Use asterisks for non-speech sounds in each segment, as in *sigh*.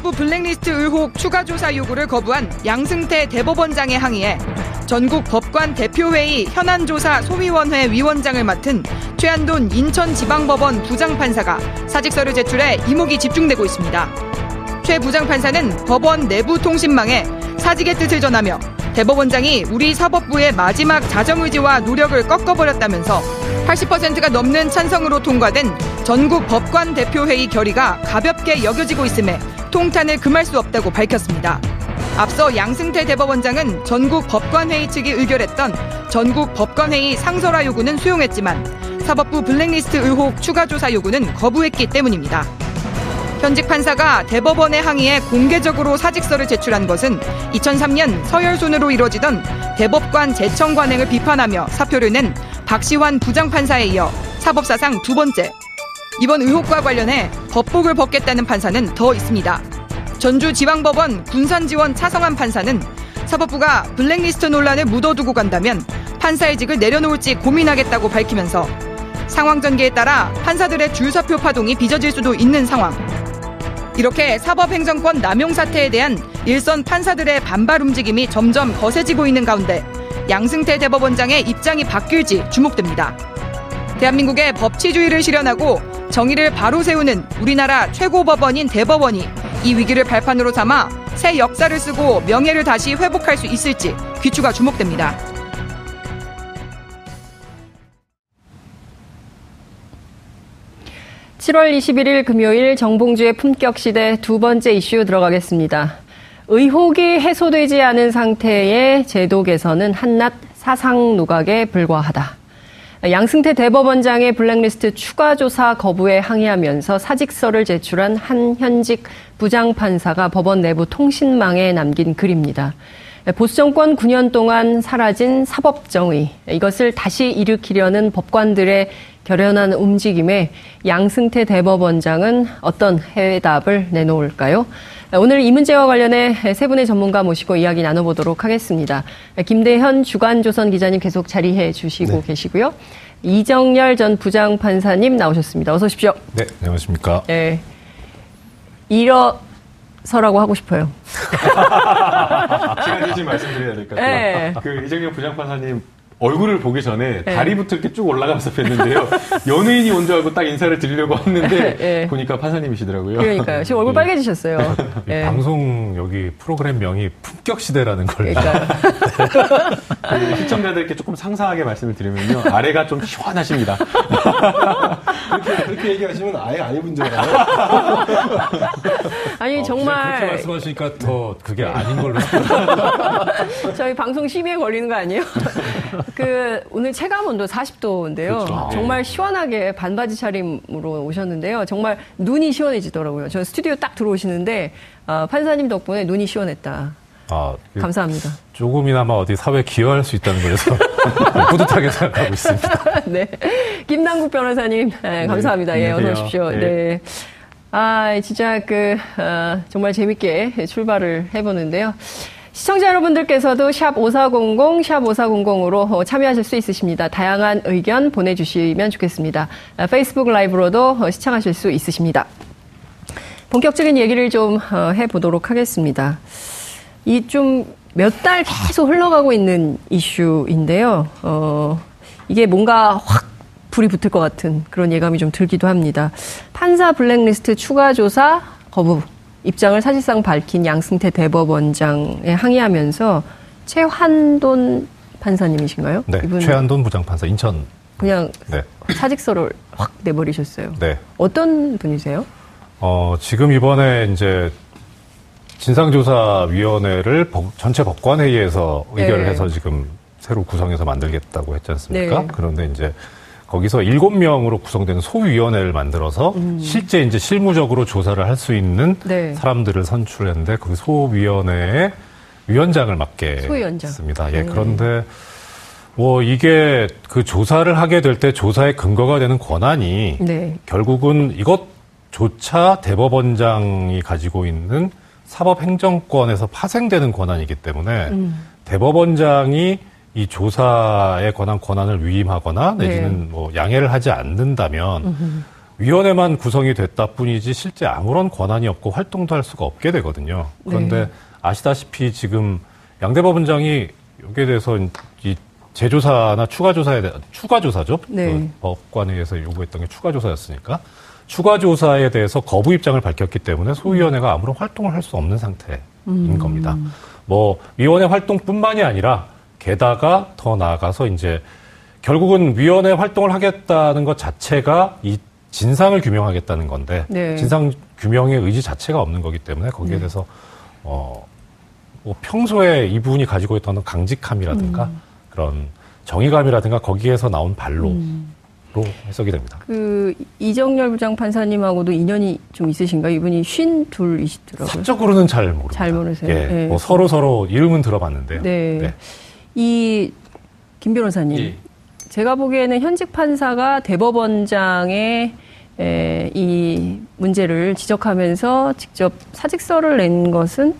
사법부 블랙리스트 의혹 추가 조사 요구를 거부한 양승태 대법원장의 항의에 전국 법관 대표회의 현안조사 소위원회 위원장을 맡은 최한돈 인천지방법원 부장판사가 사직서를 제출해 이목이 집중되고 있습니다. 최 부장판사는 법원 내부 통신망에 사직의 뜻을 전하며 대법원장이 우리 사법부의 마지막 자정의지와 노력을 꺾어버렸다면서 80%가 넘는 찬성으로 통과된 전국 법관 대표회의 결의가 가볍게 여겨지고 있음에 통탄을 금할 수 없다고 밝혔습니다. 앞서 양승태 대법원장은 전국 법관회의 측이 의결했던 전국 법관회의 상설화 요구는 수용했지만 사법부 블랙리스트 의혹 추가 조사 요구는 거부했기 때문입니다. 현직 판사가 대법원의 항의에 공개적으로 사직서를 제출한 것은 2003년 서열순으로 이뤄지던 대법관 재청 관행을 비판하며 사표를 낸 박시환 부장판사에 이어 사법사상 두 번째. 이번 의혹과 관련해 법복을 벗겠다는 판사는 더 있습니다. 전주지방법원 군산지원 차성한 판사는 사법부가 블랙리스트 논란을 묻어두고 간다면 판사의직을 내려놓을지 고민하겠다고 밝히면서 상황 전개에 따라 판사들의 줄사표 파동이 빚어질 수도 있는 상황. 이렇게 사법행정권 남용 사태에 대한 일선 판사들의 반발 움직임이 점점 거세지고 있는 가운데 양승태 대법원장의 입장이 바뀔지 주목됩니다. 대한민국의 법치주의를 실현하고 정의를 바로 세우는 우리나라 최고 법원인 대법원이 이 위기를 발판으로 삼아 새 역사를 쓰고 명예를 다시 회복할 수 있을지 귀추가 주목됩니다. (7월 21일) 금요일 정봉주의 품격 시대 두 번째 이슈 들어가겠습니다. 의혹이 해소되지 않은 상태의 제도 개선은 한낱 사상 누각에 불과하다. 양승태 대법원장의 블랙리스트 추가 조사 거부에 항의하면서 사직서를 제출한 한 현직 부장판사가 법원 내부 통신망에 남긴 글입니다. 보수 정권 9년 동안 사라진 사법 정의, 이것을 다시 일으키려는 법관들의 결연한 움직임에 양승태 대법원장은 어떤 해답을 내놓을까요? 오늘 이 문제와 관련해 세 분의 전문가 모시고 이야기 나눠보도록 하겠습니다. 김대현 주간조선 기자님 계속 자리해 주시고 네. 계시고요. 이정열 전 부장판사님 나오셨습니다. 어서 오십시오. 네, 안녕하십니까. 네. 일어서라고 하고 싶어요. *laughs* 시간 되시 말씀드려야 될것 같아요. 네. 그 이정열 부장판사님 얼굴을 보기 전에 네. 다리부터 이렇게 쭉 올라가면서 뵀는데요. *laughs* 연예인이 온 줄 알고 딱 인사를 드리려고 했는데 네. *laughs* 보니까 판사님이시더라고요. 그러니까요. 지금 얼굴 네. 빨개지셨어요. 네. 방송 여기 프로그램 명이 품격 시대라는 걸. 그러니까 *laughs* 그 시청자들께 조금 상상하게 말씀을 드리면요. 아래가 좀 시원하십니다. 그렇게, 그렇게 얘기하시면 아예 안 입은 줄 알아요. 아니 어, 정말 그렇게 말씀하시니까 더 그게 아닌 걸로. 저희 방송 심의에 걸리는 거 아니에요? 그 오늘 체감 온도 40도인데요. 그렇죠. 정말 시원하게 반바지 차림으로 오셨는데요. 정말 눈이 시원해지더라고요. 저 스튜디오 딱 들어오시는데 어, 판사님 덕분에 눈이 시원했다. 아, 그 감사합니다. 조금이나마 어디 사회에 기여할 수 있다는 거에서 *laughs* 뿌듯하게 생각하고 있습니다. *laughs* 네. 김남국 변호사님, 네, 감사합니다. 네, 예, 어서 오십시오. 네. 네. 아, 진짜 그, 어, 정말 재밌게 출발을 해보는데요. 시청자 여러분들께서도 샵 5400, 샵 5400으로 참여하실 수 있으십니다. 다양한 의견 보내주시면 좋겠습니다. 아, 페이스북 라이브로도 시청하실 수 있으십니다. 본격적인 얘기를 좀 어, 해보도록 하겠습니다. 이 좀 몇 달 계속 흘러가고 있는 이슈인데요. 어, 이게 뭔가 확 불이 붙을 것 같은 그런 예감이 좀 들기도 합니다. 판사 블랙리스트 추가 조사 거부 입장을 사실상 밝힌 양승태 대법원장에 항의하면서 최환돈 판사님이신가요? 네, 이분 최한돈 부장판사 인천 그냥 네. 사직서를 확 내버리셨어요. 네. 어떤 분이세요? 어, 지금 이번에 이제 진상조사위원회를 전체 법관회의에서 의결을 네. 해서 지금 새로 구성해서 만들겠다고 했지 않습니까? 네. 그런데 이제 거기서 일곱 명으로 구성되는 소위원회를 만들어서 음. 실제 이제 실무적으로 조사를 할 수 있는 네. 사람들을 선출했는데 그 소위원회에 위원장을 맡게 소위원장. 했습니다. 예, 네. 그런데 뭐 이게 그 조사를 하게 될 때 조사의 근거가 되는 권한이 네. 결국은 이것조차 대법원장이 가지고 있는 사법행정권에서 파생되는 권한이기 때문에 음. 대법원장이 이 조사에 관한 권한을 위임하거나 내지는 네. 뭐 양해를 하지 않는다면 음흠. 위원회만 구성이 됐다 뿐이지 실제 아무런 권한이 없고 활동도 할 수가 없게 되거든요. 그런데 네. 아시다시피 지금 양 대 법원장이 여기에 대해서 이 재조사나 추가 조사에 대한 추가 조사죠. 네. 그 법관회에서 요구했던 게 추가 조사였으니까 추가 조사에 대해서 거부 입장을 밝혔기 때문에 소위원회가 아무런 활동을 할 수 없는 상태인 음. 겁니다. 뭐 위원회 활동뿐만이 아니라 게다가 더 나아가서 이제 결국은 위원회 활동을 하겠다는 것 자체가 이 진상을 규명하겠다는 건데 네. 진상 규명의 의지 자체가 없는 거기 때문에 거기에 네. 대해서 어, 뭐 평소에 이분이 가지고 있던 강직함이라든가 음. 그런 정의감이라든가 거기에서 나온 발로 음. 로 해석이 됩니다. 그 이정열 부장 판사님하고도 인연이 좀 있으신가요? 이분이 쉰 둘이시더라고요. 사적으로는 잘 모릅니다. 잘 모르세요. 예, 네. 뭐 서로 서로 이름은 들어봤는데요. 네. 네. 이 김 변호사님, 예. 제가 보기에는 현직 판사가 대법원장의 에, 이 문제를 지적하면서 직접 사직서를 낸 것은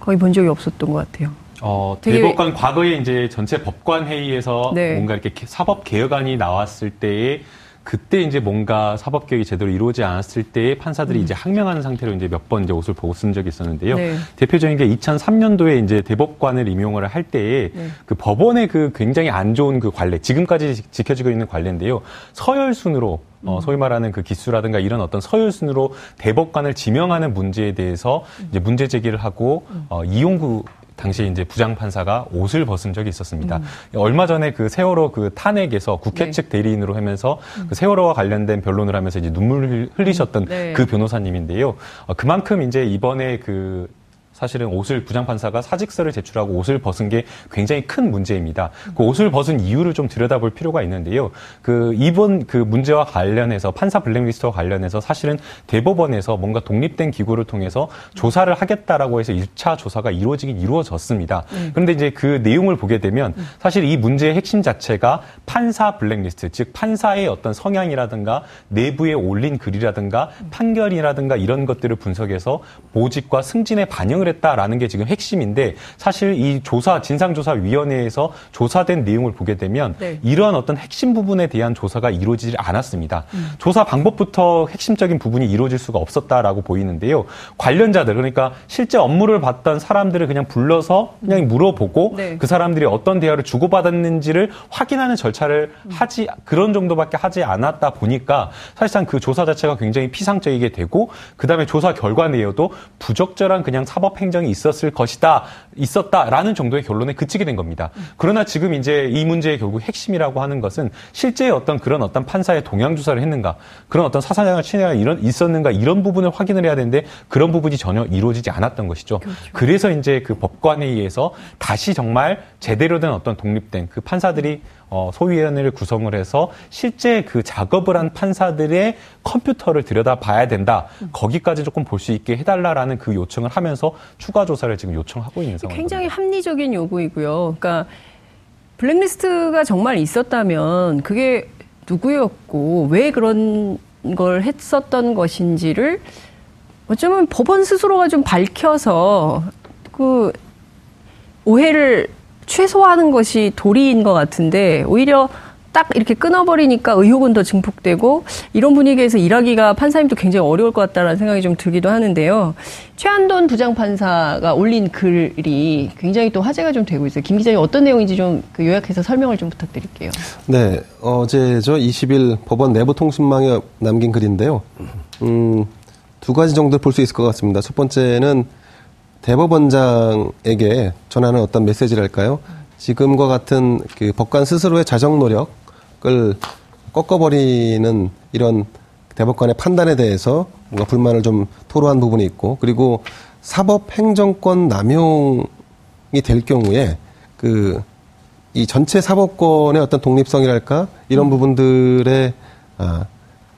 거의 본 적이 없었던 것 같아요. 어, 대법관 과거에 이제 전체 법관 회의에서 네. 뭔가 이렇게 사법 개혁안이 나왔을 때에 그때 이제 뭔가 사법 개혁이 제대로 이루어지지 않았을 때에 판사들이 음. 이제 항명하는 상태로 이제 몇 번 이제 옷을 보고 쓴 적이 있었는데요. 네. 대표적인 게 2003년도에 이제 대법관을 임용을 할 때에 네. 그 법원의 그 굉장히 안 좋은 그 관례, 지금까지 지켜지고 있는 관례인데요. 서열 순으로 어, 음. 소위 말하는 그 기수라든가 이런 어떤 서열순으로 대법관을 지명하는 문제에 대해서 이제 문제 제기를 하고 음. 어, 이용구 당시 이제 부장 판사가 옷을 벗은 적이 있었습니다. 음. 얼마 전에 그 세월호 그 탄핵에서 국회 네. 측 대리인으로 하면서 음. 그 세월호와 관련된 변론을 하면서 이제 눈물을 흘리셨던 음. 네. 그 변호사님인데요. 어, 그만큼 이제 이번에 그 사실은 옷을 부장판사가 사직서를 제출하고 옷을 벗은 게 굉장히 큰 문제입니다. 그 옷을 벗은 이유를 좀 들여다볼 필요가 있는데요. 그 이번 그 문제와 관련해서 판사 블랙리스트와 관련해서 사실은 대법원에서 뭔가 독립된 기구를 통해서 조사를 하겠다라고 해서 1차 조사가 이루어지긴 이루어졌습니다. 네. 그런데 이제 그 내용을 보게 되면 사실 이 문제의 핵심 자체가 판사 블랙리스트, 즉 판사의 어떤 성향이라든가 내부에 올린 글이라든가 판결이라든가 이런 것들을 분석해서 보직과 승진에 반영을 했다라는 게 지금 핵심인데 사실 이 조사 진상조사위원회에서 조사된 내용을 보게 되면 네. 이러한 어떤 핵심 부분에 대한 조사가 이루어지지 않았습니다. 음. 조사 방법부터 핵심적인 부분이 이루어질 수가 없었다라고 보이는데요. 관련자들 그러니까 실제 업무를 봤던 사람들을 그냥 불러서 그냥 음. 물어보고 네. 그 사람들이 어떤 대화를 주고받았는지를 확인하는 절차를 음. 하지 그런 정도밖에 하지 않았다 보니까 사실상 그 조사 자체가 굉장히 피상적이게 되고 그다음에 조사 결과 내에도 부적절한 그냥 사법 행정이 있었을 것이다, 있었다라는 정도의 결론에 그치게 된 겁니다. 그러나 지금 이제 이 문제의 결국 핵심이라고 하는 것은 실제 어떤 그런 어떤 판사의 동향 조사를 했는가, 그런 어떤 사상장을 친해가 이런 있었는가 이런 부분을 확인을 해야 되는데 그런 부분이 전혀 이루어지지 않았던 것이죠. 그렇죠. 그래서 이제 그 법관회의에서 다시 정말 제대로 된 어떤 독립된 그 판사들이 어, 소위원회를 구성을 해서 실제 그 작업을 한 판사들의 컴퓨터를 들여다봐야 된다. 거기까지 조금 볼 수 있게 해달라라는 그 요청을 하면서 추가 조사를 지금 요청하고 있는 상황입니다. 굉장히 합리적인 요구이고요. 그러니까 블랙리스트가 정말 있었다면 그게 누구였고 왜 그런 걸 했었던 것인지를 어쩌면 법원 스스로가 좀 밝혀서 그 오해를 최소화하는 것이 도리인 것 같은데 오히려 딱 이렇게 끊어버리니까 의혹은 더 증폭되고 이런 분위기에서 일하기가 판사님도 굉장히 어려울 것 같다라는 생각이 좀 들기도 하는데요. 최한돈 부장판사가 올린 글이 굉장히 또 화제가 좀 되고 있어요. 김 기자님 어떤 내용인지 좀그 요약해서 설명을 좀 부탁드릴게요. 네, 어제 저 20일 법원 내부 통신망에 남긴 글인데요. 음, 두 가지 정도 볼 수 있을 것 같습니다. 첫 번째는 대법원장에게 전하는 어떤 메시지랄까요? 지금과 같은 그 법관 스스로의 자정 노력을 꺾어버리는 이런 대법관의 판단에 대해서 뭔가 불만을 좀 토로한 부분이 있고 그리고 사법 행정권 남용이 될 경우에 그 이 전체 사법권의 어떤 독립성이랄까 이런 부분들의 아,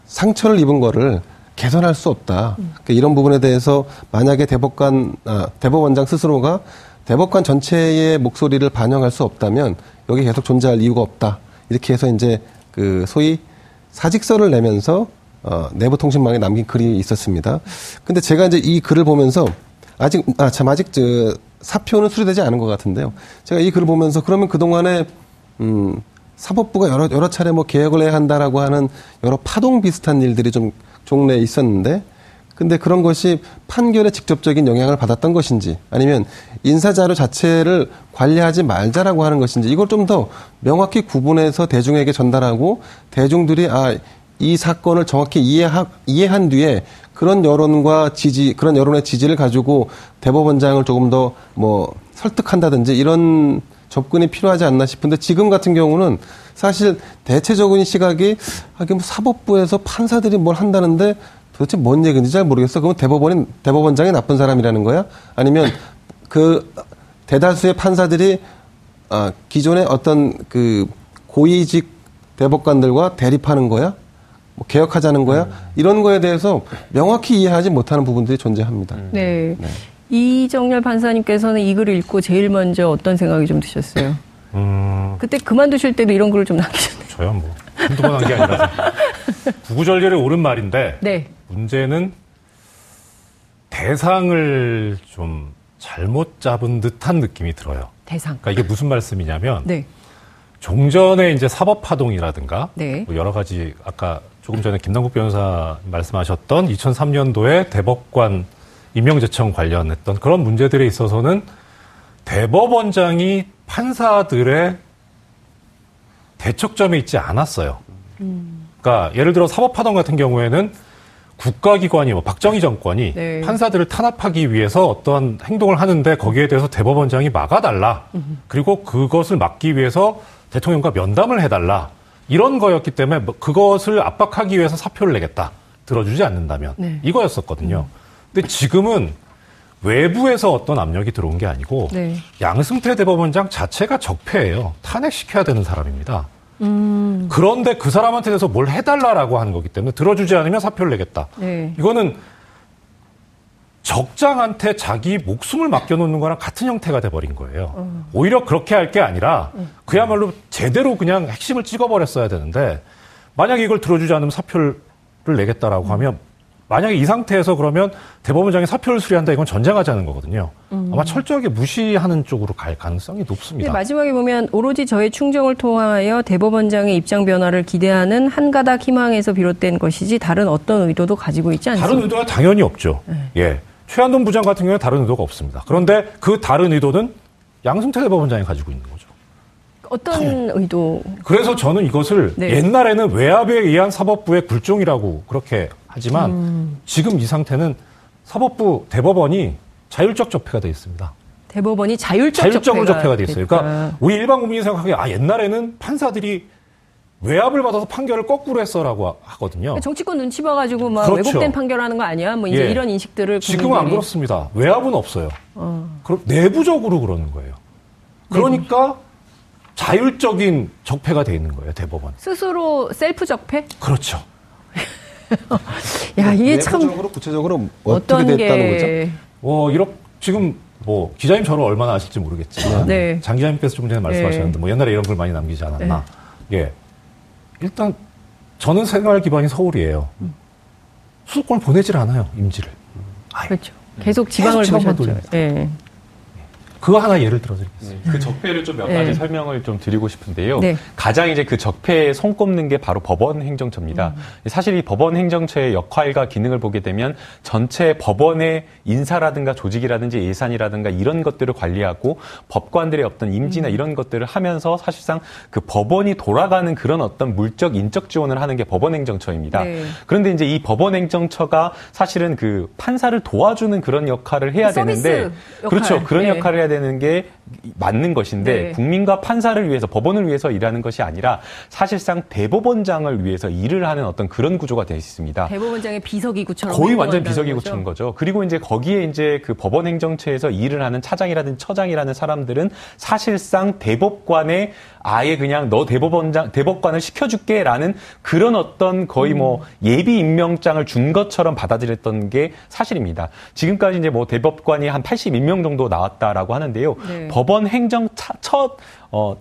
상처를 입은 거를 개선할 수 없다. 그러니까 이런 부분에 대해서 만약에 대법관 아, 대법원장 스스로가 대법관 전체의 목소리를 반영할 수 없다면 여기 계속 존재할 이유가 없다. 이렇게 해서 이제 그 소위 사직서를 내면서 어, 내부 통신망에 남긴 글이 있었습니다. 근데 제가 이제 이 글을 보면서 아직 아 참 아직 저 사표는 수리되지 않은 것 같은데요. 제가 이 글을 보면서 그러면 그 동안에 음 사법부가 여러 여러 차례 뭐 개혁을 해야 한다라고 하는 여러 파동 비슷한 일들이 좀 종래에 있었는데 근데 그런 것이 판결에 직접적인 영향을 받았던 것인지 아니면 인사 자료 자체를 관리하지 말자라고 하는 것인지 이걸 좀 더 명확히 구분해서 대중에게 전달하고 대중들이 아 이 사건을 정확히 이해하, 이해한 뒤에 그런 여론과 지지 그런 여론의 지지를 가지고 대법원장을 조금 더 뭐 설득한다든지 이런 접근이 필요하지 않나 싶은데 지금 같은 경우는 사실 대체적인 시각이 하긴 뭐 사법부에서 판사들이 뭘 한다는데 도대체 뭔 얘기인지 잘 모르겠어. 그러면 대법원이 대법원장이 나쁜 사람이라는 거야? 아니면 그 대다수의 판사들이 아, 기존의 어떤 그 고위직 대법관들과 대립하는 거야? 뭐 개혁하자는 거야? 음. 이런 거에 대해서 명확히 이해하지 못하는 부분들이 존재합니다. 음. 네. 네. 이정렬 판사님께서는 이 글을 읽고 제일 먼저 어떤 생각이 좀 드셨어요? 음... 그때 그만두실 때도 이런 글을 좀 남기셨네요. 저요, 뭐. 한두 번 한 게 아니라서. *laughs* 구구절절에 옳은 말인데. 네. 문제는 대상을 좀 잘못 잡은 듯한 느낌이 들어요. 대상. 그러니까 이게 무슨 말씀이냐면. 네. 종전에 이제 사법파동이라든가. 네. 뭐 여러 가지 아까 조금 전에 김남국 변호사 말씀하셨던 2003년도에 대법관 임명제청 관련했던 그런 문제들에 있어서는 대법원장이 판사들의 대척점에 있지 않았어요. 그러니까 예를 들어 사법파동 같은 경우에는 국가기관이 뭐 박정희 정권이 네. 판사들을 탄압하기 위해서 어떠한 행동을 하는데 거기에 대해서 대법원장이 막아달라. 그리고 그것을 막기 위해서 대통령과 면담을 해달라. 이런 거였기 때문에 뭐 그것을 압박하기 위해서 사표를 내겠다. 들어주지 않는다면 네. 이거였었거든요. 음. 근데 지금은 외부에서 어떤 압력이 들어온 게 아니고 네. 양승태 대법원장 자체가 적폐예요. 탄핵시켜야 되는 사람입니다. 음. 그런데 그 사람한테 대해서 뭘 해달라라고 하는 거기 때문에 들어주지 않으면 사표를 내겠다. 네. 이거는 적장한테 자기 목숨을 맡겨놓는 거랑 같은 형태가 돼버린 거예요. 음. 오히려 그렇게 할 게 아니라 음. 그야말로 제대로 그냥 핵심을 찍어버렸어야 되는데 만약에 이걸 들어주지 않으면 사표를 내겠다라고 하면 만약에 이 상태에서 그러면 대법원장이 사표를 수리한다 이건 전쟁하자는 거거든요. 음. 아마 철저하게 무시하는 쪽으로 갈 가능성이 높습니다. 마지막에 보면 오로지 저의 충정을 통하여 대법원장의 입장 변화를 기대하는 한 가닥 희망에서 비롯된 것이지 다른 어떤 의도도 가지고 있지 않습니다. 다른 의도가 당연히 없죠. 네. 예. 최한돈 부장 같은 경우에 다른 의도가 없습니다. 그런데 그 다른 의도는 양승태 대법원장이 가지고 있는 거죠. 어떤 네. 의도? 그래서 저는 이것을 네. 옛날에는 외압에 의한 사법부의 굴종이라고 그렇게 하지만 음. 지금 이 상태는 사법부 대법원이 자율적 접해가 되어 있습니다. 대법원이 자율적 자율적으로 접해가 되어 있어요. 그러니까 우리 일반 국민이 생각하기에 아 옛날에는 판사들이 외압을 받아서 판결을 거꾸로 했어라고 하거든요. 그러니까 정치권 눈치 봐가지고 막 그렇죠. 왜곡된 판결하는 거 아니야? 뭐 이제 예. 이런 인식들을 지금은 안 그렇습니다. 외압은 없어요. 어. 그럼 내부적으로 그러는 거예요. 그러니까 자율적인 적폐가 돼 있는 거예요 대법원. 스스로 셀프 적폐? 그렇죠. *laughs* 야 이게 참 내부적으로 구체적으로 어떻게 됐다는 거죠? 어 이렇게 지금 뭐 기자님 저를 얼마나 아실지 모르겠지만 네. 장 기자님께서 좀 전에 말씀하셨는데 네. 뭐 옛날에 이런 걸 많이 남기지 않았나? 네. 예. 일단 저는 생활 기반이 서울이에요. 음. 수도권을 보내질 않아요 임지를. 그렇죠. 계속 지방을 계속 지방만 돌립니다. 예. 그거 하나 예를 들어드리겠습니다. 네, 그 적폐를 좀 몇 가지 네. 설명을 좀 드리고 싶은데요. 네. 가장 이제 그 적폐에 손꼽는 게 바로 법원 행정처입니다. 음. 사실 이 법원 행정처의 역할과 기능을 보게 되면 전체 법원의 인사라든가 조직이라든지 예산이라든가 이런 것들을 관리하고 법관들의 어떤 임지나 음. 이런 것들을 하면서 사실상 그 법원이 돌아가는 그런 어떤 물적 인적 지원을 하는 게 법원 행정처입니다. 네. 그런데 이제 이 법원 행정처가 사실은 그 판사를 도와주는 그런 역할을 해야 되는데 역할. 그렇죠. 그런 네. 역할을 해야 되는 게 맞는 것인데 네. 국민과 판사를 위해서 법원을 위해서 일하는 것이 아니라 사실상 대법원장을 위해서 일을 하는 어떤 그런 구조가 되어 있습니다. 대법원장의 비서기구처럼 거의 완전 비서기구처럼 거죠. 거죠. 그리고 이제 거기에 이제 그 법원 행정처에서 일을 하는 차장이라든 처장이라는 사람들은 사실상 대법관의 아예 그냥 너 대법원장 대법관을 시켜줄게라는 그런 어떤 거의 뭐 음. 예비 임명장을 준 것처럼 받아들였던 게 사실입니다. 지금까지 이제 뭐 대법관이 한 81명 정도 나왔다라고 하는데요. 네. 법원 행정 첫 어,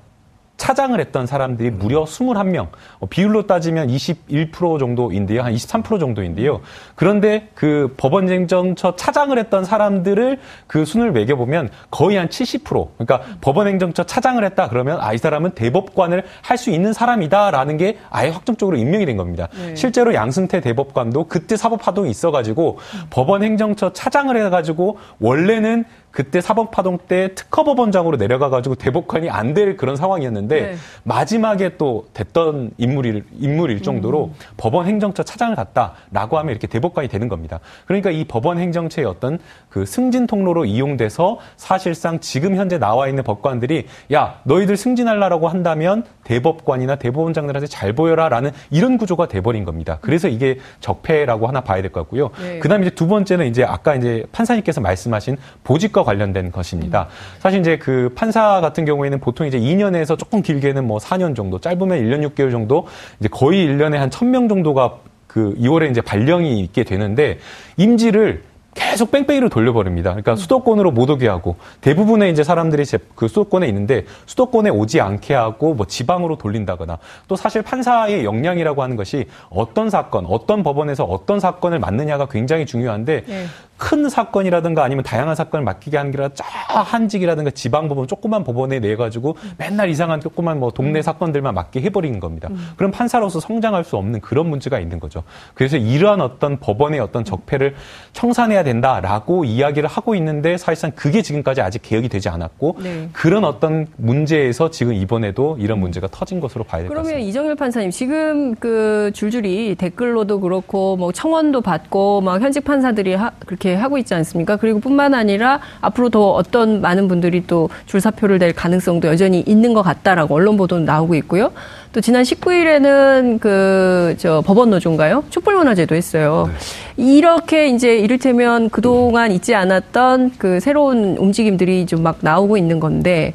차장을 했던 사람들이 무려 21명, 어, 비율로 따지면 21% 정도인데요. 한 23% 정도인데요. 그런데 그 법원행정처 차장을 했던 사람들을 그 순을 매겨보면 거의 한 70%. 그러니까 법원행정처 차장을 했다 그러면 아, 이 사람은 대법관을 할 수 있는 사람이다라는 게 아예 확정적으로 임명이 된 겁니다. 네. 실제로 양승태 대법관도 그때 사법파동이 있어가지고 법원행정처 차장을 해가지고 원래는 그때 사법 파동 때 특허법원장으로 내려가가지고 대법관이 안 될 그런 상황이었는데 네. 마지막에 또 됐던 인물일, 인물일 정도로 음. 법원 행정처 차장을 갔다라고 하면 이렇게 대법관이 되는 겁니다. 그러니까 이 법원 행정처의 어떤 그 승진 통로로 이용돼서 사실상 지금 현재 나와 있는 법관들이 야 너희들 승진하려고 한다면 대법관이나 대법원장들한테 잘 보여라라는 이런 구조가 돼버린 겁니다. 그래서 이게 적폐라고 하나 봐야 될 것 같고요. 네. 그다음에 이제 두 번째는 이제 아까 이제 판사님께서 말씀하신 보직과 관련된 것입니다. 사실 이제 그 판사 같은 경우에는 보통 이제 2년에서 조금 길게는 뭐 4년 정도, 짧으면 1년 6개월 정도, 이제 거의 1년에 한 1000명 정도가 그 2월에 이제 발령이 있게 되는데 임지를 계속 뺑뺑이로 돌려버립니다. 그러니까 수도권으로 못 오게 하고 대부분의 이제 사람들이 그 수도권에 있는데 수도권에 오지 않게 하고 뭐 지방으로 돌린다거나 또 사실 판사의 역량이라고 하는 것이 어떤 사건, 어떤 법원에서 어떤 사건을 맡느냐가 굉장히 중요한데 네. 큰 사건이라든가 아니면 다양한 사건을 맡기게 하는 게 아니라 쫙 한직이라든가 지방 법원 조그만 법원에 내 가지고 맨날 이상한 조그만 뭐 동네 음. 사건들만 맡게 해버리는 겁니다. 음. 그럼 판사로서 성장할 수 없는 그런 문제가 있는 거죠. 그래서 이러한 어떤 법원의 어떤 적폐를 청산해야 된다라고 이야기를 하고 있는데 사실상 그게 지금까지 아직 개혁이 되지 않았고 네. 그런 어떤 문제에서 지금 이번에도 이런 문제가 터진 것으로 봐야 될 것 같습니다. 그러면 이정열 판사님 지금 그 줄줄이 댓글로도 그렇고 뭐 청원도 받고 막 현직 판사들이 하, 그렇게 하고 있지 않습니까? 그리고 뿐만 아니라 앞으로 더 어떤 많은 분들이 또 줄사표를 낼 가능성도 여전히 있는 것 같다라고 언론 보도는 나오고 있고요. 또 지난 19일에는 그 저 법원 노조인가요? 촛불문화제도 했어요. 네. 이렇게 이제 이를테면 그동안 있지 않았던 그 새로운 움직임들이 좀 막 나오고 있는 건데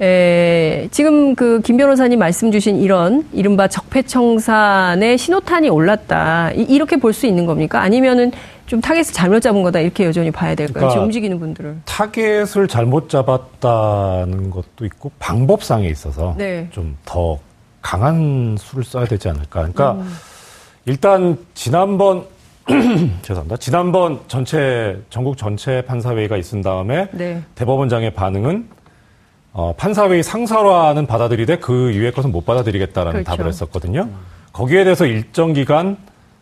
에, 지금 그 김 변호사님 말씀 주신 이런 이른바 적폐청산의 신호탄이 올랐다. 이, 렇게 볼 수 있는 겁니까? 아니면은 좀 타겟을 잘못 잡은 거다 이렇게 여전히 봐야 될까요? 그러니까 움직이는 분들을 타겟을 잘못 잡았다는 것도 있고 방법상에 있어서 네. 좀더 강한 수를 써야 되지 않을까. 그러니까 음. 일단 지난번 *clears throat* 죄송합니다. 지난번 전체 전국 전체 판사회의가 있은 다음에 네. 대법원장의 반응은 어, 판사회의 상설화는 받아들이되 그 이후의 것은 못 받아들이겠다라는 그렇죠. 답을 했었거든요. 음. 거기에 대해서 일정 기간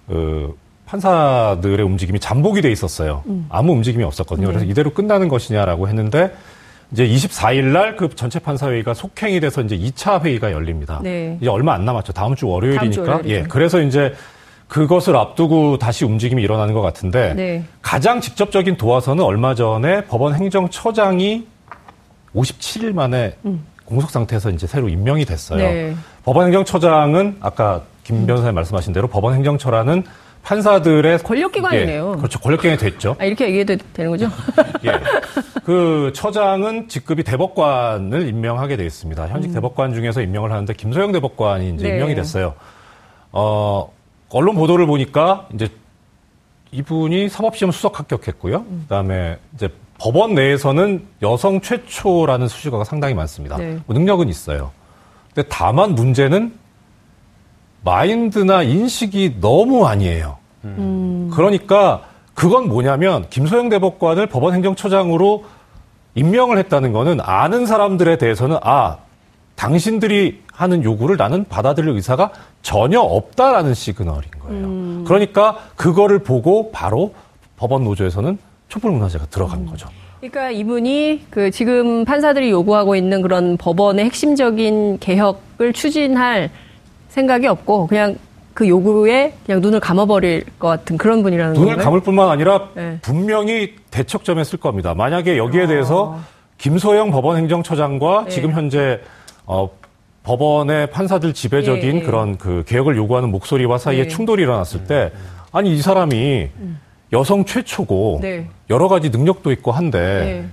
어, 판사들의 움직임이 잠복이 돼 있었어요. 음. 아무 움직임이 없었거든요. 네. 그래서 이대로 끝나는 것이냐라고 했는데 이제 24일 날 그 전체 판사회의가 속행이 돼서 이제 2차 회의가 열립니다. 네. 이제 얼마 안 남았죠. 다음 주 월요일이니까. 다음 주 예. 그래서 이제 그것을 앞두고 다시 움직임이 일어나는 것 같은데 네. 가장 직접적인 도화선은 얼마 전에 법원 행정처장이 57일 만에 음. 공석 상태에서 이제 새로 임명이 됐어요. 네. 법원 행정처장은 아까 김 변호사님 말씀하신 대로 법원 행정처라는 판사들의 권력기관이네요. 예, 그렇죠. 권력기관이 됐죠. 아, 이렇게 얘기해도 되는 거죠? *laughs* 예. 그 처장은 직급이 대법관을 임명하게 되어 있습니다. 현직 음. 대법관 중에서 임명을 하는데 김소영 대법관이 이제 네. 임명이 됐어요. 어, 언론 보도를 보니까 이제 이분이 사법시험 수석 합격했고요. 음. 그다음에 이제 법원 내에서는 여성 최초라는 수식어가 상당히 많습니다. 네. 뭐 능력은 있어요. 근데 다만 문제는 마인드나 인식이 너무 아니에요. 음. 그러니까 그건 뭐냐면 김소영 대법관을 법원 행정처장으로 임명을 했다는 거는 아는 사람들에 대해서는 아 당신들이 하는 요구를 나는 받아들일 의사가 전혀 없다라는 시그널인 거예요. 음. 그러니까 그거를 보고 바로 법원 노조에서는 촛불 문화제가 들어간 음. 거죠. 그러니까 이분이 그 지금 판사들이 요구하고 있는 그런 법원의 핵심적인 개혁을 추진할 생각이 없고 그냥 그 요구에 그냥 눈을 감아버릴 것 같은 그런 분이라는 눈을 건가요? 감을 뿐만 아니라 네. 분명히 대척점에 쓸 겁니다. 만약에 여기에 아. 대해서 김소영 법원행정처장과 네. 지금 현재 어, 법원의 판사들 지배적인 네, 그런 그 개혁을 요구하는 목소리와 사이에 네. 충돌이 일어났을 때 아니 이 사람이 음. 여성 최초고 네. 여러 가지 능력도 있고 한데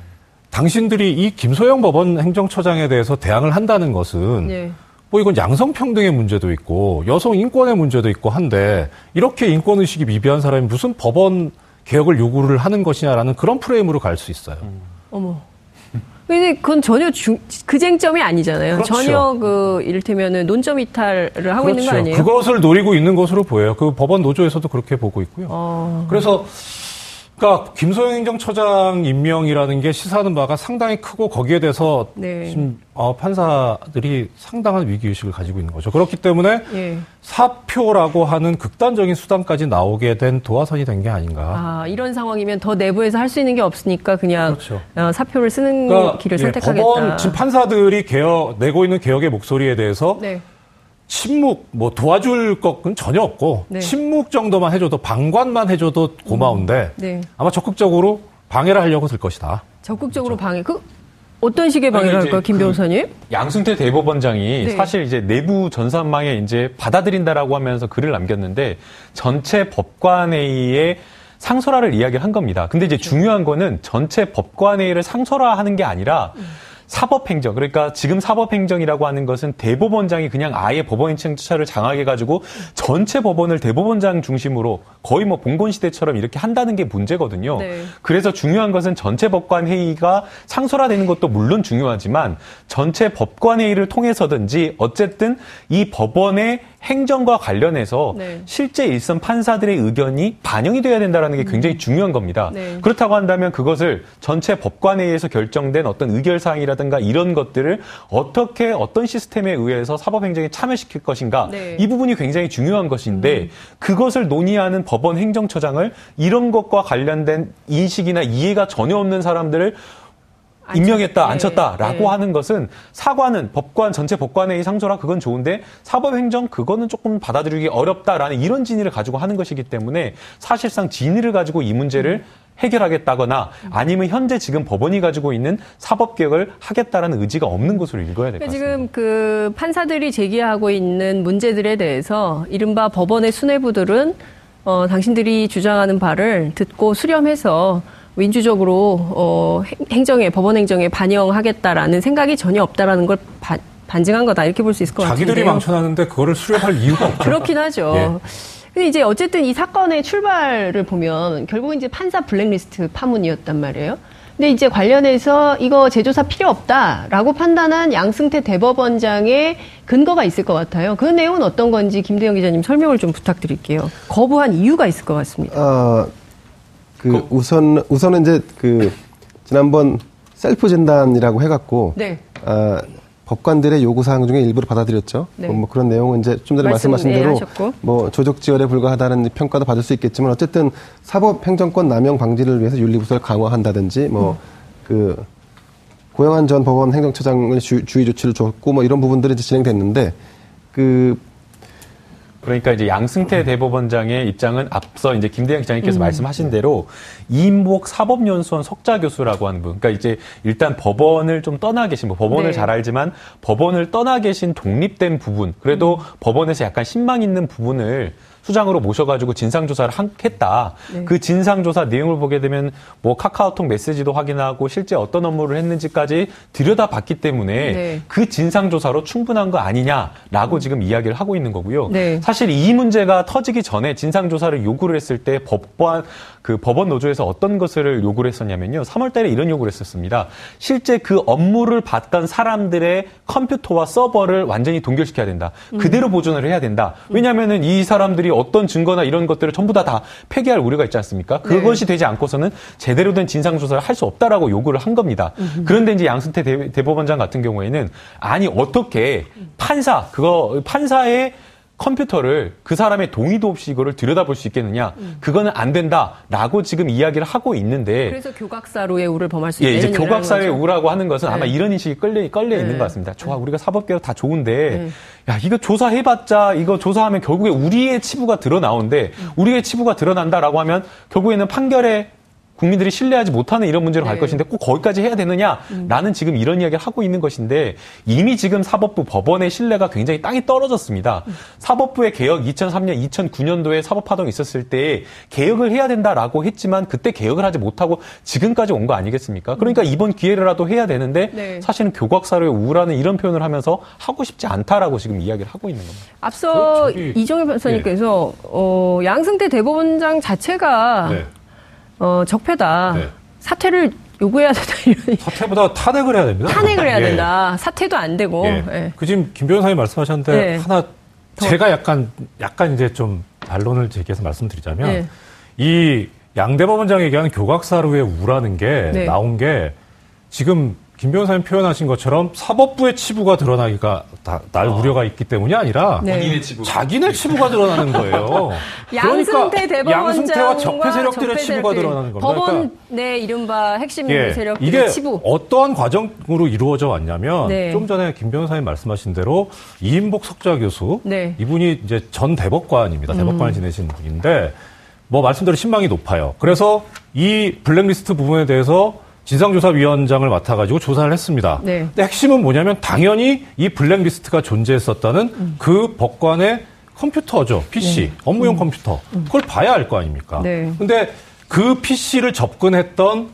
당신들이 이 김소영 법원 행정처장에 대해서 대항을 한다는 것은 뭐 이건 양성평등의 문제도 있고 여성 인권의 문제도 있고 한데 이렇게 인권의식이 미비한 사람이 무슨 법원 개혁을 요구를 하는 것이냐라는 그런 프레임으로 갈 수 있어요. 음. 어머. 근데 그건 전혀 중, 그 쟁점이 아니잖아요. 그렇죠. 전혀 그 이를테면은 논점 이탈을 하고 그렇죠. 있는 거 그렇죠. 아니에요? 그것을 노리고 있는 것으로 보여요. 그 법원 노조에서도 그렇게 보고 있고요. 어... 그래서 그러니까 김소영 행정처장 임명이라는 게 시사하는 바가 상당히 크고 거기에 대해서 네. 지금 어, 판사들이 상당한 위기 의식을 가지고 있는 거죠. 그렇기 때문에 예. 사표라고 하는 극단적인 수단까지 나오게 된 도화선이 된 게 아닌가. 아 이런 상황이면 더 내부에서 할 수 있는 게 없으니까 그냥 그렇죠. 어, 사표를 쓰는 그러니까, 길을 예, 선택하겠다. 법원 지금 판사들이 개혁 내고 있는 개혁의 목소리에 대해서. 네. 침묵 뭐 도와줄 것은 전혀 없고 네. 침묵 정도만 해줘도 방관만 해줘도 고마운데 음. 네. 아마 적극적으로 방해를 하려고 들 것이다. 적극적으로 그렇죠. 방해 그 어떤 식의 방해를 할까요, 김그 변호사님? 그 양승태 대법원장이 네. 사실 이제 내부 전산망에 이제 받아들인다라고 하면서 글을 남겼는데 전체 법관회의에 상설화를 이야기를 한 겁니다. 근데 이제 그렇죠. 중요한 거는 전체 법관회의를 상설화하는 게 아니라 음. 사법행정 그러니까 지금 사법행정이라고 하는 것은 대법원장이 그냥 아예 법원행정처를 장악해 가지고 전체 법원을 대법원장 중심으로 거의 뭐 봉건 시대처럼 이렇게 한다는 게 문제거든요. 네. 그래서 중요한 것은 전체 법관 회의가 상설화되는 것도 물론 중요하지만 전체 법관 회의를 통해서든지 어쨌든 이 법원의 행정과 관련해서 네. 실제 일선 판사들의 의견이 반영이 돼야 된다는 게 굉장히 음. 중요한 겁니다. 네. 그렇다고 한다면 그것을 전체 법관회의에서 결정된 어떤 의결 사항이라 든가 이런 것들을 어떻게 어떤 시스템에 의해서 사법행정에 참여시킬 것인가 네. 이 부분이 굉장히 중요한 것인데 음. 그것을 논의하는 법원 행정처장을 이런 것과 관련된 인식이나 이해가 전혀 없는 사람들을 임명했다, 앉혔다라고 네. 하는 것은 사과는 법관 전체 법관회의 상조라 그건 좋은데 사법행정 그거는 조금 받아들이기 어렵다라는 이런 진위를 가지고 하는 것이기 때문에 사실상 진위를 가지고 이 문제를 해결하겠다거나 아니면 현재 지금 법원이 가지고 있는 사법 개혁을 하겠다라는 의지가 없는 것으로 읽어야 될 것 같습니다. 지금 그 판사들이 제기하고 있는 문제들에 대해서 이른바 법원의 수뇌부들은 어, 당신들이 주장하는 바를 듣고 수렴해서 민주적으로 어, 행정에 법원 행정에 반영하겠다라는 생각이 전혀 없다라는 걸 바, 반증한 거다 이렇게 볼 수 있을 것 같아요. 자기들이 망쳐놨는데 그거를 수렴할 이유가 없죠. 그렇긴 하죠. 예. 근데 이제 어쨌든 이 사건의 출발을 보면 결국 이제 판사 블랙리스트 파문이었단 말이에요. 근데 이제 관련해서 이거 재조사 필요 없다라고 판단한 양승태 대법원장의 근거가 있을 것 같아요. 그 내용은 어떤 건지 김대영 기자님 설명을 좀 부탁드릴게요. 거부한 이유가 있을 것 같습니다. 어... 그 우선 우선은 이제 그 지난번 셀프 진단이라고 해갖고 네. 아, 법관들의 요구 사항 중에 일부를 받아들였죠. 네. 뭐, 뭐 그런 내용은 이제 좀 전에 말씀, 말씀하신 대로 네, 뭐 조적 지열에 불과하다는 평가도 받을 수 있겠지만 어쨌든 사법 행정권 남용 방지를 위해서 윤리부서를 강화한다든지 뭐그 음. 고영한 전 법원 행정처장을 주, 주의 조치를 줬고 뭐 이런 부분들이 이제 진행됐는데 그 그러니까 이제 양승태 대법원장의 입장은 앞서 이제 김대영 기자님께서 음. 말씀하신 대로 이인복 사법연수원 석자 교수라고 하는 분. 그러니까 이제 일단 법원을 좀 떠나 계신 뭐 법원을 네. 잘 알지만 법원을 떠나 계신 독립된 부분. 그래도 음. 법원에서 약간 신망 있는 부분을 수장으로 모셔가지고 진상조사를 했다. 네. 그 진상조사 내용을 보게 되면 뭐 카카오톡 메시지도 확인하고 실제 어떤 업무를 했는지까지 들여다봤기 때문에 네. 그 진상조사로 충분한 거 아니냐라고 음. 지금 이야기를 하고 있는 거고요. 네. 사실 이 문제가 터지기 전에 진상조사를 요구를 했을 때 법관 그 법원 노조에서 어떤 것을 요구를 했었냐면요. 3월 달에 이런 요구를 했었습니다. 실제 그 업무를 받던 사람들의 컴퓨터와 서버를 완전히 동결시켜야 된다. 음. 그대로 보존을 해야 된다. 왜냐하면은 이 사람들이 어떤 증거나 이런 것들을 전부 다 다 폐기할 우려가 있지 않습니까? 네. 그것이 네. 되지 않고서는 제대로 된 진상 조사를 할 수 없다라고 요구를 한 겁니다. 음흠. 그런데 이제 양승태 대, 대법원장 같은 경우에는 아니 어떻게 판사 그거 판사의 컴퓨터를 그 사람의 동의도 없이 이거를 들여다볼 수 있겠느냐? 음. 그거는 안 된다라고 지금 이야기를 하고 있는데 그래서 교각사로의 우를 범할 수 있는 예, 이제 교각사로의 우라고 하는 것은 네. 아마 이런 인식이 끌려 끌려 네. 있는 것 같습니다. 좋아, 우리가 사법개혁 다 좋은데 네. 야 이거 조사해봤자 이거 조사하면 결국에 우리의 치부가 드러나오는데 음. 우리의 치부가 드러난다라고 하면 결국에는 판결에 국민들이 신뢰하지 못하는 이런 문제로 네. 갈 것인데 꼭 거기까지 해야 되느냐라는 음. 지금 이런 이야기를 하고 있는 것인데 이미 지금 사법부 법원의 신뢰가 굉장히 땅이 떨어졌습니다. 음. 사법부의 개혁 2003년, 2009년도에 사법파동이 있었을 때 개혁을 해야 된다라고 했지만 그때 개혁을 하지 못하고 지금까지 온 거 아니겠습니까? 그러니까 음. 이번 기회라도 해야 되는데 네. 사실은 교각사로의 우라는 이런 표현을 하면서 하고 싶지 않다라고 지금 이야기를 하고 있는 겁니다. 앞서 그 이정현 변호사님께서 네. 어, 양승태 대법원장 자체가 네. 어, 적폐다. 네. 사퇴를 요구해야 된다. 이런. 사퇴보다 탄핵을 해야 됩니다. 탄핵을 해야 예. 된다. 사퇴도 안 되고. 예. 예. 그 지금 김 변호사님 말씀하셨는데 예. 하나 제가 약간 약간 이제 좀 반론을 제기해서 말씀드리자면 예. 이 양대법원장 얘기하는 교각사로의 우라는 게 네. 나온 게 지금 김 변호사님 표현하신 것처럼 사법부의 치부가 드러나기가 다, 날 어. 우려가 있기 때문이 아니라 네. 자기네 치부가 드러나는 거예요. *laughs* 양승태 그러니까 양승태와 적폐 세력들의 치부가 드러나는 겁니다. 법원 그러니까 내 이른바 핵심 예, 세력들의 이게 치부. 어떠한 과정으로 이루어져 왔냐면 네. 좀 전에 김 변호사님 말씀하신 대로 이인복 석좌 교수 네. 이분이 이제 전 대법관입니다. 음. 대법관을 지내신 분인데 뭐 말씀대로 신망이 높아요. 그래서 이 블랙리스트 부분에 대해서 진상조사위원장을 맡아가지고 조사를 했습니다. 네. 근데 핵심은 뭐냐면 당연히 이 블랙리스트가 존재했었다는 음. 그 법관의 컴퓨터죠. PC. 네. 업무용 음. 컴퓨터. 음. 그걸 봐야 할거 아닙니까? 네. 근데 그 PC를 접근했던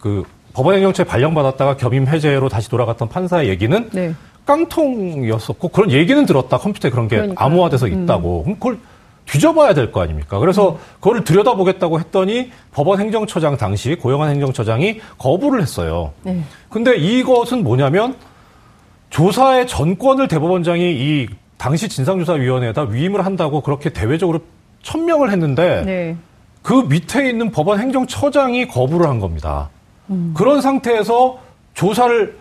그 법원 행정처에 발령받았다가 겸임 해제로 다시 돌아갔던 판사의 얘기는 네. 깡통이었었고 그런 얘기는 들었다. 컴퓨터에 그런 게 그러니까. 암호화돼서 음. 있다고. 그럼 그걸 뒤져봐야 될 거 아닙니까? 그래서 음. 그거를 들여다보겠다고 했더니 법원 행정처장 당시 고영한 행정처장이 거부를 했어요. 네. 근데 이것은 뭐냐면 조사의 전권을 대법원장이 이 당시 진상조사위원회에다 위임을 한다고 그렇게 대외적으로 천명을 했는데 네. 그 밑에 있는 법원 행정처장이 거부를 한 겁니다. 음. 그런 상태에서 조사를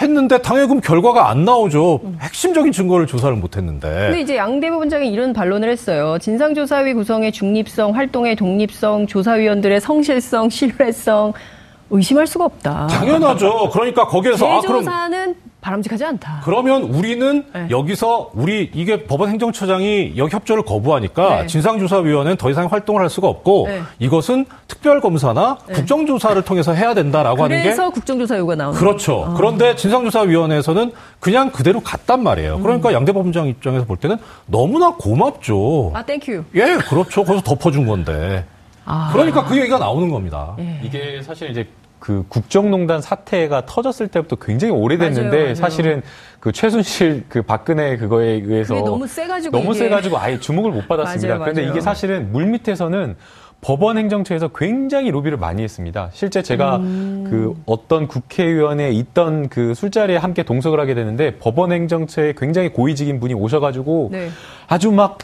했는데 당연히 결과가 안 나오죠. 핵심적인 증거를 조사를 못 했는데. 근데 이제 양 대법원장이 이런 반론을 했어요. 진상조사위 구성의 중립성, 활동의 독립성, 조사위원들의 성실성, 신뢰성 의심할 수가 없다. 당연하죠. 그러니까 거기에서 아 그럼 조사는 바람직하지 않다. 그러면 우리는 네. 여기서 우리 이게 법원 행정처장이 여기 협조를 거부하니까 네. 진상조사위원회는 더 이상 활동을 할 수가 없고 네. 이것은 특별검사나 네. 국정조사를 통해서 해야 된다라고 하는 게 그래서 국정조사 요구가 나오는 그렇죠. 아. 그런데 진상조사위원회에서는 그냥 그대로 갔단 말이에요. 음. 그러니까 양대법원장 입장에서 볼 때는 너무나 고맙죠. 아, thank you. 예, 그렇죠. 거기서 덮어준 건데. 아. 그러니까 그 얘기가 나오는 겁니다. 예. 이게 사실 이제 그 국정농단 사태가 터졌을 때부터 굉장히 오래됐는데 맞아요, 맞아요. 사실은 그 최순실 그 박근혜 그거에 의해서 너무 세가지고 너무 세가지고 아예 주목을 못 받았습니다. 맞아요, 그런데 이게 사실은 물 밑에서는 법원 행정처에서 굉장히 로비를 많이 했습니다. 실제 제가 음. 그 어떤 국회의원에 있던 그 술자리에 함께 동석을 하게 되는데 법원 행정처에 굉장히 고위직인 분이 오셔가지고 네. 아주 막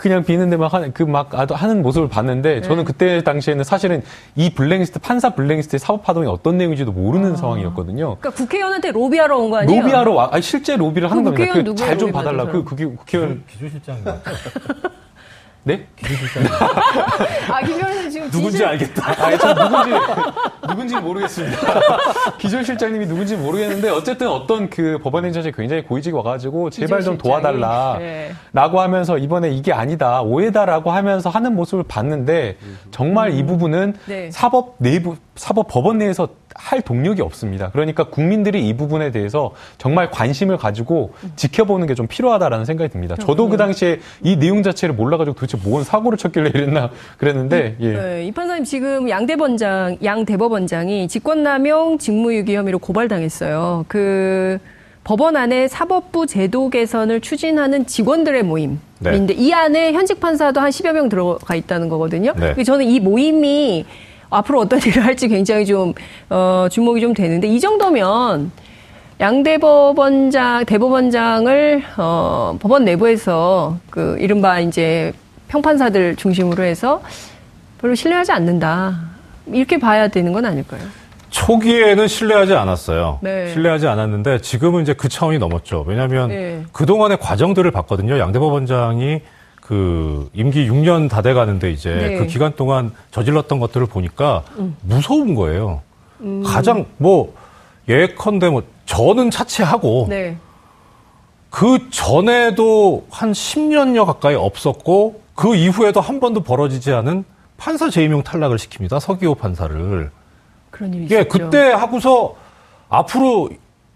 그냥 비는 데만 하는 그막 하는 모습을 봤는데 저는 네. 그때 당시에는 사실은 이 블랙리스트 판사 블랙리스트의 사법 파동이 어떤 내용인지도 모르는 아. 상황이었거든요. 그러니까 국회의원한테 로비하러 온 거 아니에요? 로비하러 와, 아니 실제 로비를 하는 그 겁니다. 그 잘 좀 봐달라. 그 그게 국회의원 기조실장 네? 아, 김현수 지금 누군지 진실... 알겠다. 아, 저 누군지 누군지 모르겠습니다. 기존 실장님이 누군지 모르겠는데 어쨌든 어떤 그 법원 행정처에 굉장히 고위직이 와가지고 제발 좀 도와달라라고 네. 하면서 이번에 이게 아니다 오해다라고 하면서 하는 모습을 봤는데 정말 음. 이 부분은 네. 사법 내부 사법 법원 내에서 할 동력이 없습니다. 그러니까 국민들이 이 부분에 대해서 정말 관심을 가지고 지켜보는 게 좀 필요하다라는 생각이 듭니다. 저도 그 당시에 이 내용 자체를 몰라가지고 도대체 뭔 사고를 쳤길래 이랬나 그랬는데 이, 예. 네, 이 판사님 지금 양 대법원장 양 대법원장이 직권남용 직무유기 혐의로 고발당했어요. 그 법원 안에 사법부 제도 개선을 추진하는 직원들의 모임 인데 네. 이 안에 현직 판사도 한 10여 명 들어가 있다는 거거든요. 네. 저는 이 모임이 앞으로 어떤 일을 할지 굉장히 좀 어, 주목이 좀 되는데 이 정도면 양 대 법원장 대법원장을 어, 법원 내부에서 그 이른바 이제 평판사들 중심으로 해서 별로 신뢰하지 않는다. 이렇게 봐야 되는 건 아닐까요? 초기에는 신뢰하지 않았어요. 네. 신뢰하지 않았는데 지금은 이제 그 차원이 넘었죠. 왜냐하면 네. 그 동안의 과정들을 봤거든요. 양 대법원장이 그 임기 6년 다 돼 가는데 이제 네. 그 기간 동안 저질렀던 것들을 보니까 음. 무서운 거예요. 음. 가장 뭐 예컨대 뭐 저는 차치하고 네. 그 전에도 한 10년여 가까이 없었고 그 이후에도 한 번도 벌어지지 않은 판사 재임용 탈락을 시킵니다. 서기호 판사를. 그런 일이 예, 있었죠. 그때 하고서 앞으로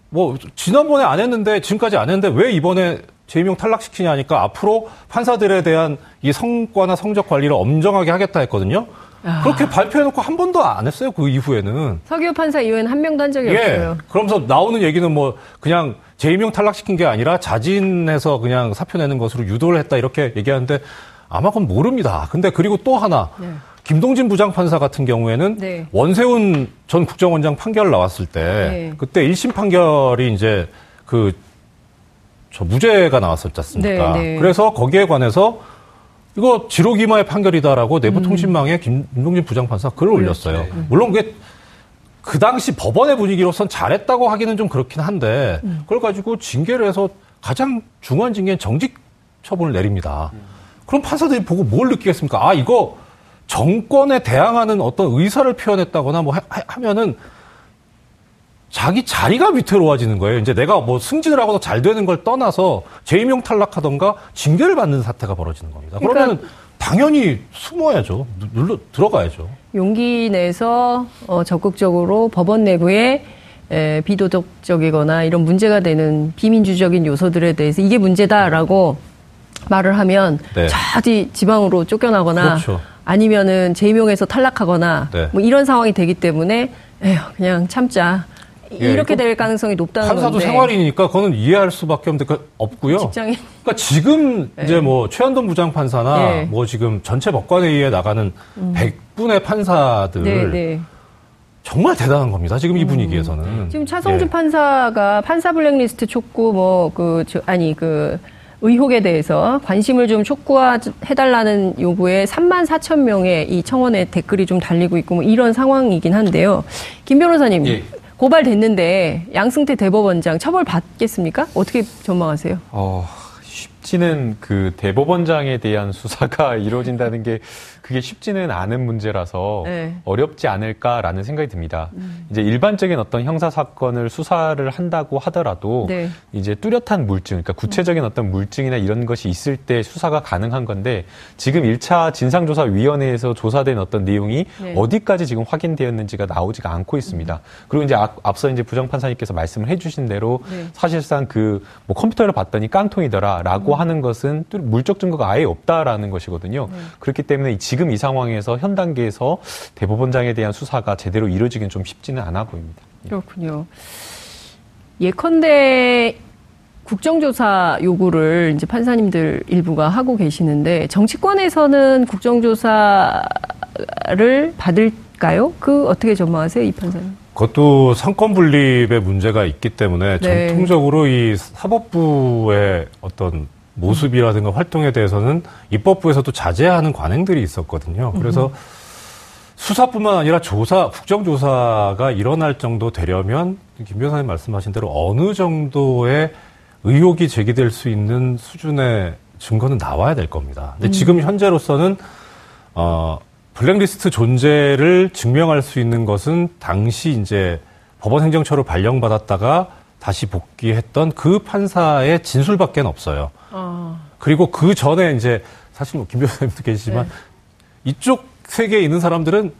뭐 지난번에 안 했는데 지금까지 안 했는데 왜 이번에 재임용 탈락시키냐 하니까 앞으로 판사들에 대한 이 성과나 성적 관리를 엄정하게 하겠다 했거든요. 아. 그렇게 발표해놓고 한 번도 안 했어요. 그 이후에는. 서기호 판사 이후에는 한 명도 한 적이 예. 없어요. 그러면서 나오는 얘기는 뭐 그냥 재임용 탈락시킨 게 아니라 자진해서 그냥 사표 내는 것으로 유도를 했다 이렇게 얘기하는데 아마 그건 모릅니다. 근데 그리고 또 하나. 네. 김동진 부장판사 같은 경우에는 네. 원세훈 전 국정원장 판결 나왔을 때 네. 그때 1심 판결이 이제 그 저 무죄가 나왔었지 않습니까? 네, 네. 그래서 거기에 관해서 이거 지로기마의 판결이다라고 내부 통신망에 음. 김동진 부장판사 글을 그렇죠. 올렸어요. 네. 물론 그게 그 당시 법원의 분위기로선 잘했다고 하기는 좀 그렇긴 한데 음. 그걸 가지고 징계를 해서 가장 중요한 징계는 정직 처분을 내립니다. 음. 그럼 판사들이 보고 뭘 느끼겠습니까? 아 이거 정권에 대항하는 어떤 의사를 표현했다거나 뭐 하, 면은 자기 자리가 위태로워지는 거예요. 이제 내가 뭐 승진을 하고도 잘 되는 걸 떠나서 재임용 탈락하던가 징계를 받는 사태가 벌어지는 겁니다. 그러니까 그러면 당연히 숨어야죠. 눌러 들어가야죠. 용기 내서 어, 적극적으로 법원 내부에 에, 비도덕적이거나 이런 문제가 되는 비민주적인 요소들에 대해서 이게 문제다라고 말을 하면 네. 저디 지방으로 쫓겨나거나 그렇죠. 아니면은 재임용에서 탈락하거나 네. 뭐 이런 상황이 되기 때문에 에휴 그냥 참자. 예, 이렇게 될 가능성이 높다는 판사도 건데. 생활이니까 그거는 이해할 수밖에 없고요. 직장인. 그러니까 지금 네. 이제 뭐 최한돈 부장 판사나 네. 뭐 지금 전체 법관회의에 나가는 음. 100분의 판사들 네, 네, 정말 대단한 겁니다. 지금 이 음. 분위기에서는. 지금 차성주 예. 판사가 판사 블랙리스트 촉구 뭐그 아니 그 의혹에 대해서 관심을 좀 촉구해달라는 요구에 3만 4천 명의 이 청원에 댓글이 좀 달리고 있고 뭐 이런 상황이긴 한데요. 김 변호사님. 예. 고발됐는데 양승태 대법원장 처벌 받겠습니까? 어떻게 전망하세요? 어, 쉽지는 그 대법원장에 대한 수사가 *laughs* 이루어진다는 게 그게 쉽지는 않은 문제라서 네. 어렵지 않을까라는 생각이 듭니다. 음. 이제 일반적인 어떤 형사 사건을 수사를 한다고 하더라도 네. 이제 뚜렷한 물증, 그러니까 구체적인 음. 어떤 물증이나 이런 것이 있을 때 수사가 가능한 건데 지금 1차 진상조사위원회에서 조사된 어떤 내용이 네. 어디까지 지금 확인되었는지가 나오지가 않고 있습니다. 음. 그리고 이제 앞서 이제 부정판사님께서 말씀을 해주신 대로 네. 사실상 그 뭐 컴퓨터를 봤더니 깡통이더라라고 음. 하는 것은 물적 증거가 아예 없다라는 것이거든요. 네. 그렇기 때문에 지금 이 상황에서 현 단계에서 대법원장에 대한 수사가 제대로 이루어지긴 좀 쉽지는 않아 보입니다. 예. 그렇군요. 예컨대 국정조사 요구를 이제 판사님들 일부가 하고 계시는데 정치권에서는 국정조사를 받을까요? 그 어떻게 전망하세요, 이 판사님? 그것도 상권 분립의 문제가 있기 때문에 네. 전통적으로 이 사법부의 어떤 모습이라든가 활동에 대해서는 입법부에서도 자제하는 관행들이 있었거든요. 그래서 수사뿐만 아니라 조사, 국정조사가 일어날 정도 되려면 김 변호사님 말씀하신 대로 어느 정도의 의혹이 제기될 수 있는 수준의 증거는 나와야 될 겁니다. 근데 음. 지금 현재로서는 어 블랙리스트 존재를 증명할 수 있는 것은 당시 이제 법원 행정처로 발령받았다가 다시 복귀했던 그 판사의 진술밖에 없어요. 어. 그리고 그 전에 이제 사실 뭐김 변호사님도 계시지만 네. 이쪽 세계에 있는 사람들은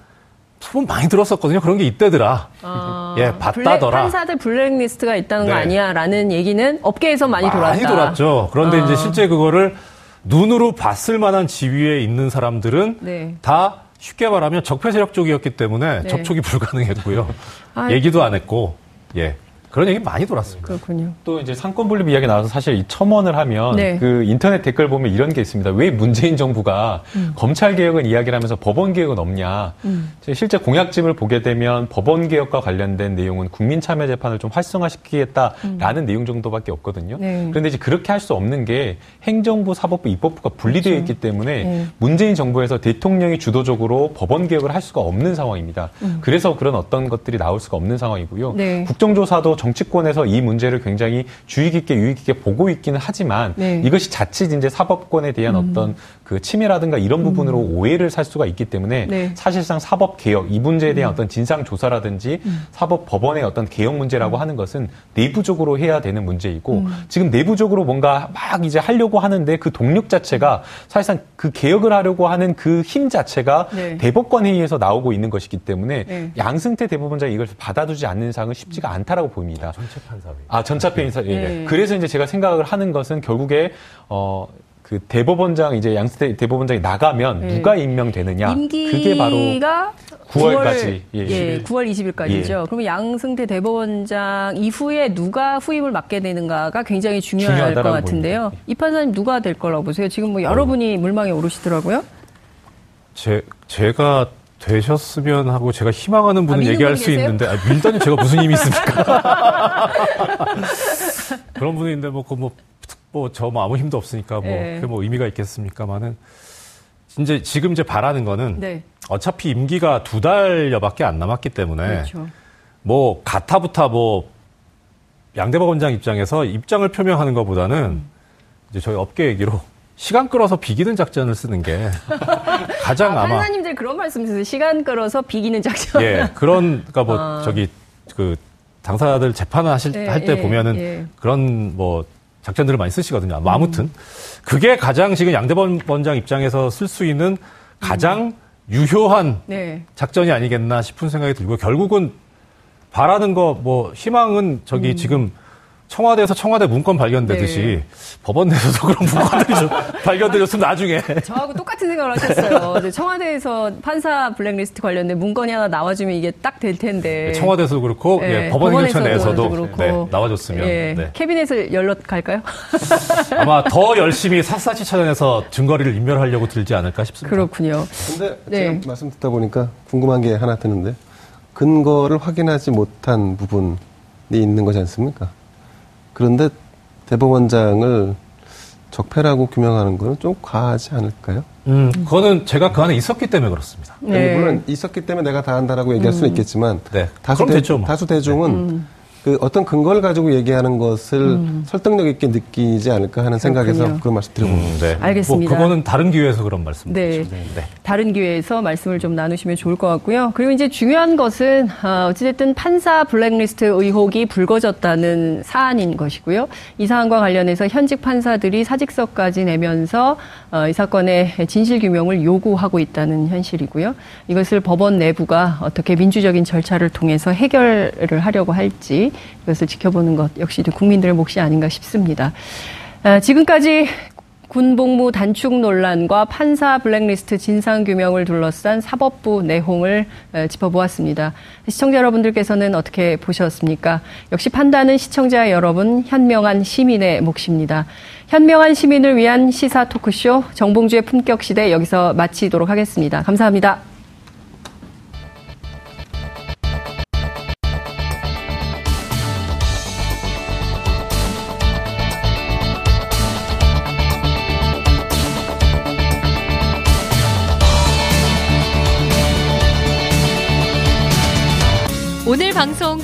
소문 많이 들었었거든요. 그런 게 있대더라. 어. *laughs* 예, 봤다더라. 블랙, 판사들 블랙리스트가 있다는 네. 거 아니야라는 얘기는 업계에서 많이 돌았다. 많이 돌았죠. 그런데 어. 이제 실제 그거를 눈으로 봤을 만한 지위에 있는 사람들은 네. 다 쉽게 말하면 적폐 세력 쪽이었기 때문에 네. 접촉이 불가능했고요. 아, 얘기도 안 했고, 예. 그런 얘기 많이 돌았습니다. 그렇군요. 또 이제 삼권 분립 이야기 나와서 사실 이 첨언을 하면 네. 그 인터넷 댓글 보면 이런 게 있습니다. 왜 문재인 정부가 음. 검찰 개혁은 이야기를 하면서 법원 개혁은 없냐? 음. 실제 공약집을 보게 되면 법원 개혁과 관련된 내용은 국민 참여 재판을 좀 활성화시키겠다라는 음. 내용 정도밖에 없거든요. 네. 그런데 이제 그렇게 할 수 없는 게 행정부, 사법부, 입법부가 분리되어 그렇죠. 있기 때문에 네. 문재인 정부에서 대통령이 주도적으로 법원 개혁을 할 수가 없는 상황입니다. 음. 그래서 그런 어떤 것들이 나올 수가 없는 상황이고요. 네. 국정조사도 정치권에서 이 문제를 굉장히 주의 깊게 유의 깊게 보고 있기는 하지만 네. 이것이 자칫 이제 사법권에 대한 음. 어떤 그 침해라든가 이런 부분으로 음. 오해를 살 수가 있기 때문에 네. 사실상 사법 개혁 이 문제에 대한 음. 어떤 진상 조사라든지 음. 사법 법원의 어떤 개혁 문제라고 음. 하는 것은 내부적으로 해야 되는 문제이고 음. 지금 내부적으로 뭔가 막 이제 하려고 하는데 그 동력 자체가 사실상 그 개혁을 하려고 하는 그 힘 자체가 네. 대법관 회의에서 나오고 있는 것이기 때문에 네. 양승태 대법원장이 이걸 받아두지 않는 상은 쉽지가 않다라고 보입니다. 전체 판사회. 아 전체 판사. 예. 네. 그래서 이제 제가 생각을 하는 것은 결국에 어. 그 대법원장 이제 양승태 대법원장이 나가면 네. 누가 임명되느냐 그게 바로 9월까지 9월, 예, 예, 9월 20일까지죠. 예. 그러면 양승태 대법원장 이후에 누가 후임을 맡게 되는가가 굉장히 중요할 것 같은데요. 보입니다. 이 판사님 누가 될 거라고 보세요? 지금 뭐 여러분이 어. 물망에 오르시더라고요. 제 제가 되셨으면 하고 제가 희망하는 분은 아, 얘기할 수 있는데 아, 밀다니 제가 무슨 힘이 있습니까? *laughs* 그런 분인데 뭐그뭐 뭐 저 뭐 아무 힘도 없으니까 뭐 네. 그게 뭐 의미가 있겠습니까만은 이제 지금 이제 바라는 거는 네. 어차피 임기가 두 달여밖에 안 남았기 때문에 그렇죠. 뭐 가타부타 뭐 양대박 원장 입장에서 입장을 표명하는 것보다는 음. 이제 저희 업계 얘기로 시간 끌어서 비기는 작전을 쓰는 게 *laughs* 가장 아, 아마 판사님들 그런 말씀이세요. 시간 끌어서 비기는 작전. 예, 그런 그러니까 뭐 아. 저기 그 당사자들 재판을 하실 예, 할때 예, 보면은 예. 그런 뭐 작전들을 많이 쓰시거든요. 뭐 아무튼 음. 그게 가장 지금 양대범 원장 입장에서 쓸 수 있는 가장 음. 유효한 네. 작전이 아니겠나 싶은 생각이 들고 결국은 바라는 거 뭐 희망은 저기 음. 지금 청와대에서 청와대 문건 발견되듯이 네. 법원 내에서도 그런 문건들이 좀 *laughs* 발견되었으면 나중에. 저하고 똑같은 생각을 하셨어요. 판사에서 판사 블랙리스트 관련된 문건이 하나 나와주면 이게 딱 될 텐데. 청와대에서도 그렇고 네. 예, 법원 행정처 내에서도 그렇고. 네, 나와줬으면. 예. 네. 캐비넷을 열러 갈까요? *laughs* 아마 더 열심히 샅샅이 찾아내서 증거리를 인멸하려고 들지 않을까 싶습니다. 그렇군요. 근데 네. 제가 말씀 듣다 보니까 궁금한 게 하나 드는데 근거를 확인하지 못한 부분이 있는 거지 않습니까? 그런데 대법원장을 적폐라고 규명하는 거는 좀 과하지 않을까요? 음, 그거는 제가 그 안에 있었기 때문에 그렇습니다. 네. 물론 있었기 때문에 내가 다 한다라고 얘기할 수는 음. 있겠지만 네. 다수, 대, 뭐. 다수 대중은 네. 음. 그 어떤 근거를 가지고 얘기하는 것을 음. 설득력 있게 느끼지 않을까 하는. 생각에서 그런 말씀 드려봅니다. 음, 네. 알겠습니다. 뭐 그거는 다른 기회에서 그런 말씀 네. 네. 다른 기회에서 말씀을 좀 나누시면 좋을 것 같고요. 그리고 이제 중요한 것은 어, 어찌됐든 판사 블랙리스트 의혹이 불거졌다는 사안인 것이고요. 이 사안과 관련해서 현직 판사들이 사직서까지 내면서 어, 이 사건의 진실 규명을 요구하고 있다는 현실이고요. 이것을 법원 내부가 어떻게 민주적인 절차를 통해서 해결을 하려고 할지 이것을 지켜보는 것 역시도 국민들의 몫이 아닌가 싶습니다. 아, 지금까지 군복무 단축 논란과 판사 블랙리스트 진상 규명을 둘러싼 사법부 내용을 짚어보았습니다. 시청자 여러분들께서는 어떻게 보셨습니까? 역시 판단은 시청자 여러분, 현명한 시민의 몫입니다. 현명한 시민을 위한 시사 토크쇼 정봉주의 품격 시대 여기서 마치도록 하겠습니다. 감사합니다.